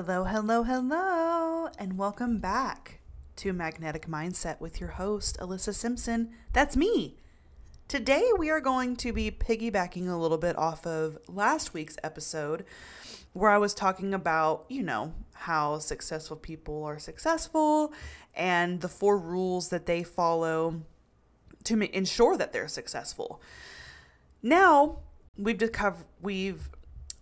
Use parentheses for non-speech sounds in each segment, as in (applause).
Hello, hello, hello, and welcome back to Magnetic Mindset with your host, Alyssa Simpson. That's me. Today, we are going to be piggybacking a little bit off of last week's episode where I was talking about, you know, how successful people are successful and the four rules that they follow to ensure that they're successful. Now, we've discovered, we've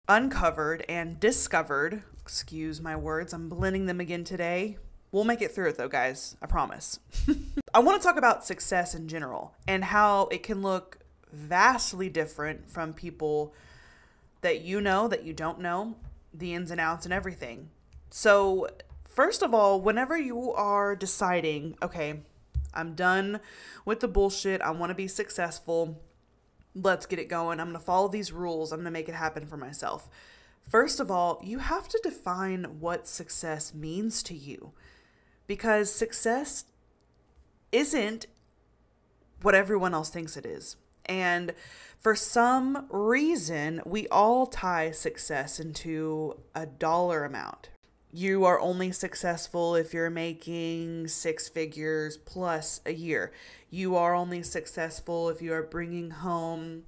uncovered and discovered, excuse my words, I'm blending them again today. We'll make it through it though, guys. I promise. (laughs) I want to talk about success in general and how it can look vastly different from people that you know, that you don't know, the ins and outs and everything. So, first of all, whenever you are deciding, okay, I'm done with the bullshit, I want to be successful, let's get it going, I'm going to follow these rules, I'm going to make it happen for myself. First of all, you have to define what success means to you because success isn't what everyone else thinks it is. And for some reason, we all tie success into a dollar amount. You are only successful if you're making six figures plus a year. You are only successful if you are bringing home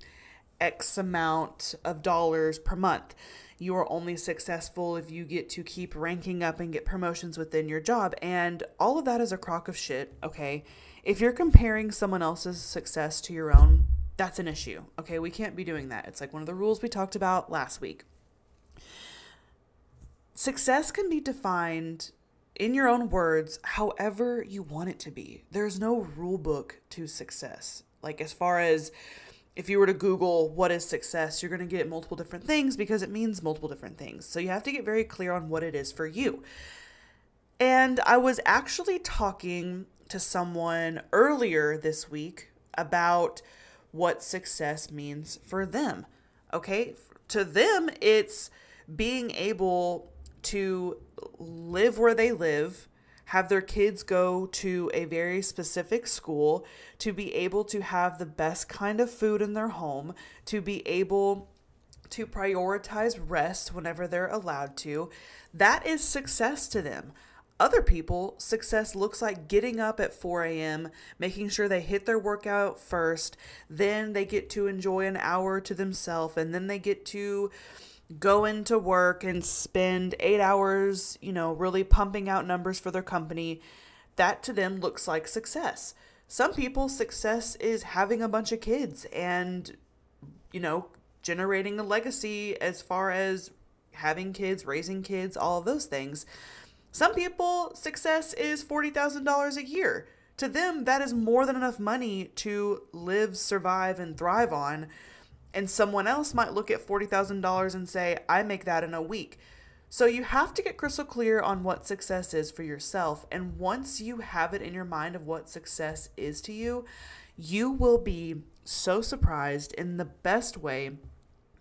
X amount of dollars per month. You are only successful if you get to keep ranking up and get promotions within your job. And all of that is a crock of shit, okay? If you're comparing someone else's success to your own, that's an issue, okay? We can't be doing that. It's like one of the rules we talked about last week. Success can be defined in your own words however you want it to be. There's no rule book to success. Like, as far as if you were to Google what is success, you're going to get multiple different things because it means multiple different things. So you have to get very clear on what it is for you. And I was actually talking to someone earlier this week about what success means for them. Okay? To them, it's being able to live where they live, have their kids go to a very specific school, to be able to have the best kind of food in their home, to be able to prioritize rest whenever they're allowed to. That is success to them. Other people, success looks like getting up at 4 a.m., making sure they hit their workout first, then they get to enjoy an hour to themselves, and then they get to go into work and spend eight hours, you know, really pumping out numbers for their company. That to them looks like success. Some people, success is having a bunch of kids and, you know, generating a legacy as far as having kids, raising kids, all of those things. Some people, success is $40,000 a year. To them, that is more than enough money to live, survive, and thrive on. And someone else might look at $40,000 and say, I make that in a week. So you have to get crystal clear on what success is for yourself. And once you have it in your mind of what success is to you, you will be so surprised in the best way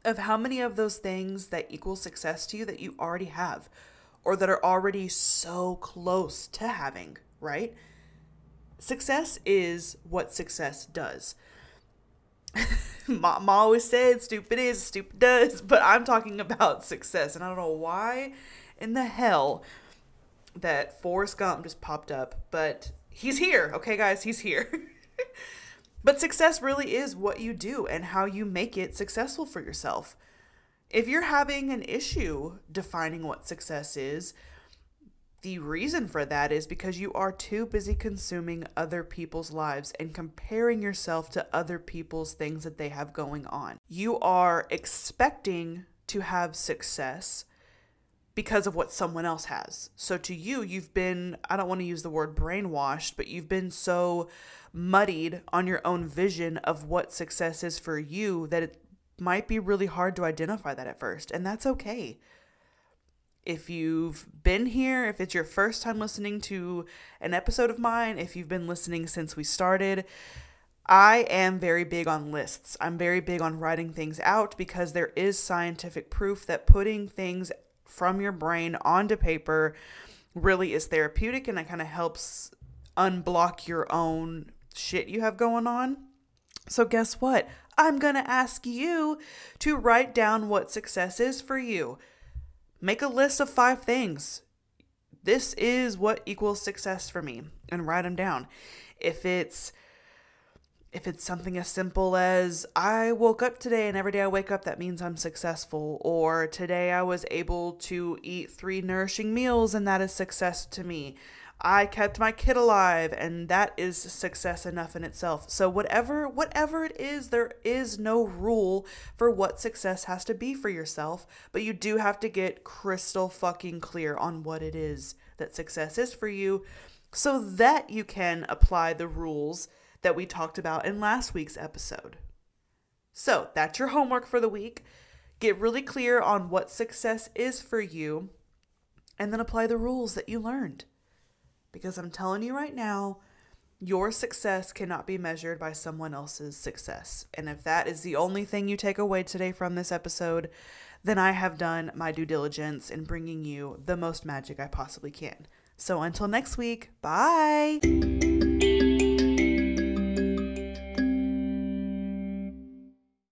of how many of those things that equal success to you that you already have or that are already so close to having, right? Success is what success does. (laughs) Mom always said stupid is, stupid does, but I'm talking about success. And I don't know why in the hell that Forrest Gump just popped up, but he's here. Okay, guys, he's here. (laughs) but success really is what you do and how you make it successful for yourself. If you're having an issue defining what success is, the reason for that is because you are too busy consuming other people's lives and comparing yourself to other people's things that they have going on. You are expecting to have success because of what someone else has. So to you, you've been, I don't want to use the word brainwashed, but you've been so muddied on your own vision of what success is for you that it might be really hard to identify that at first. And that's okay. If you've been here, if it's your first time listening to an episode of mine, if you've been listening since we started, I am very big on lists. I'm very big on writing things out because there is scientific proof that putting things from your brain onto paper really is therapeutic and it kind of helps unblock your own shit you have going on. So, guess what? I'm going to ask you to write down what success is for you. Make a list of five things. This is what equals success for me, and write them down. If it's if it's something as simple as I woke up today and every day I wake up, that means I'm successful, or today I was able to eat three nourishing meals and that is success to me. I kept my kid alive and that is success enough in itself. So whatever whatever it is, there is no rule for what success has to be for yourself, but you do have to get crystal fucking clear on what it is that success is for you so that you can apply the rules that we talked about in last week's episode. So, that's your homework for the week. Get really clear on what success is for you and then apply the rules that you learned. Because I'm telling you right now, your success cannot be measured by someone else's success. And if that is the only thing you take away today from this episode, then I have done my due diligence in bringing you the most magic I possibly can. So until next week, bye.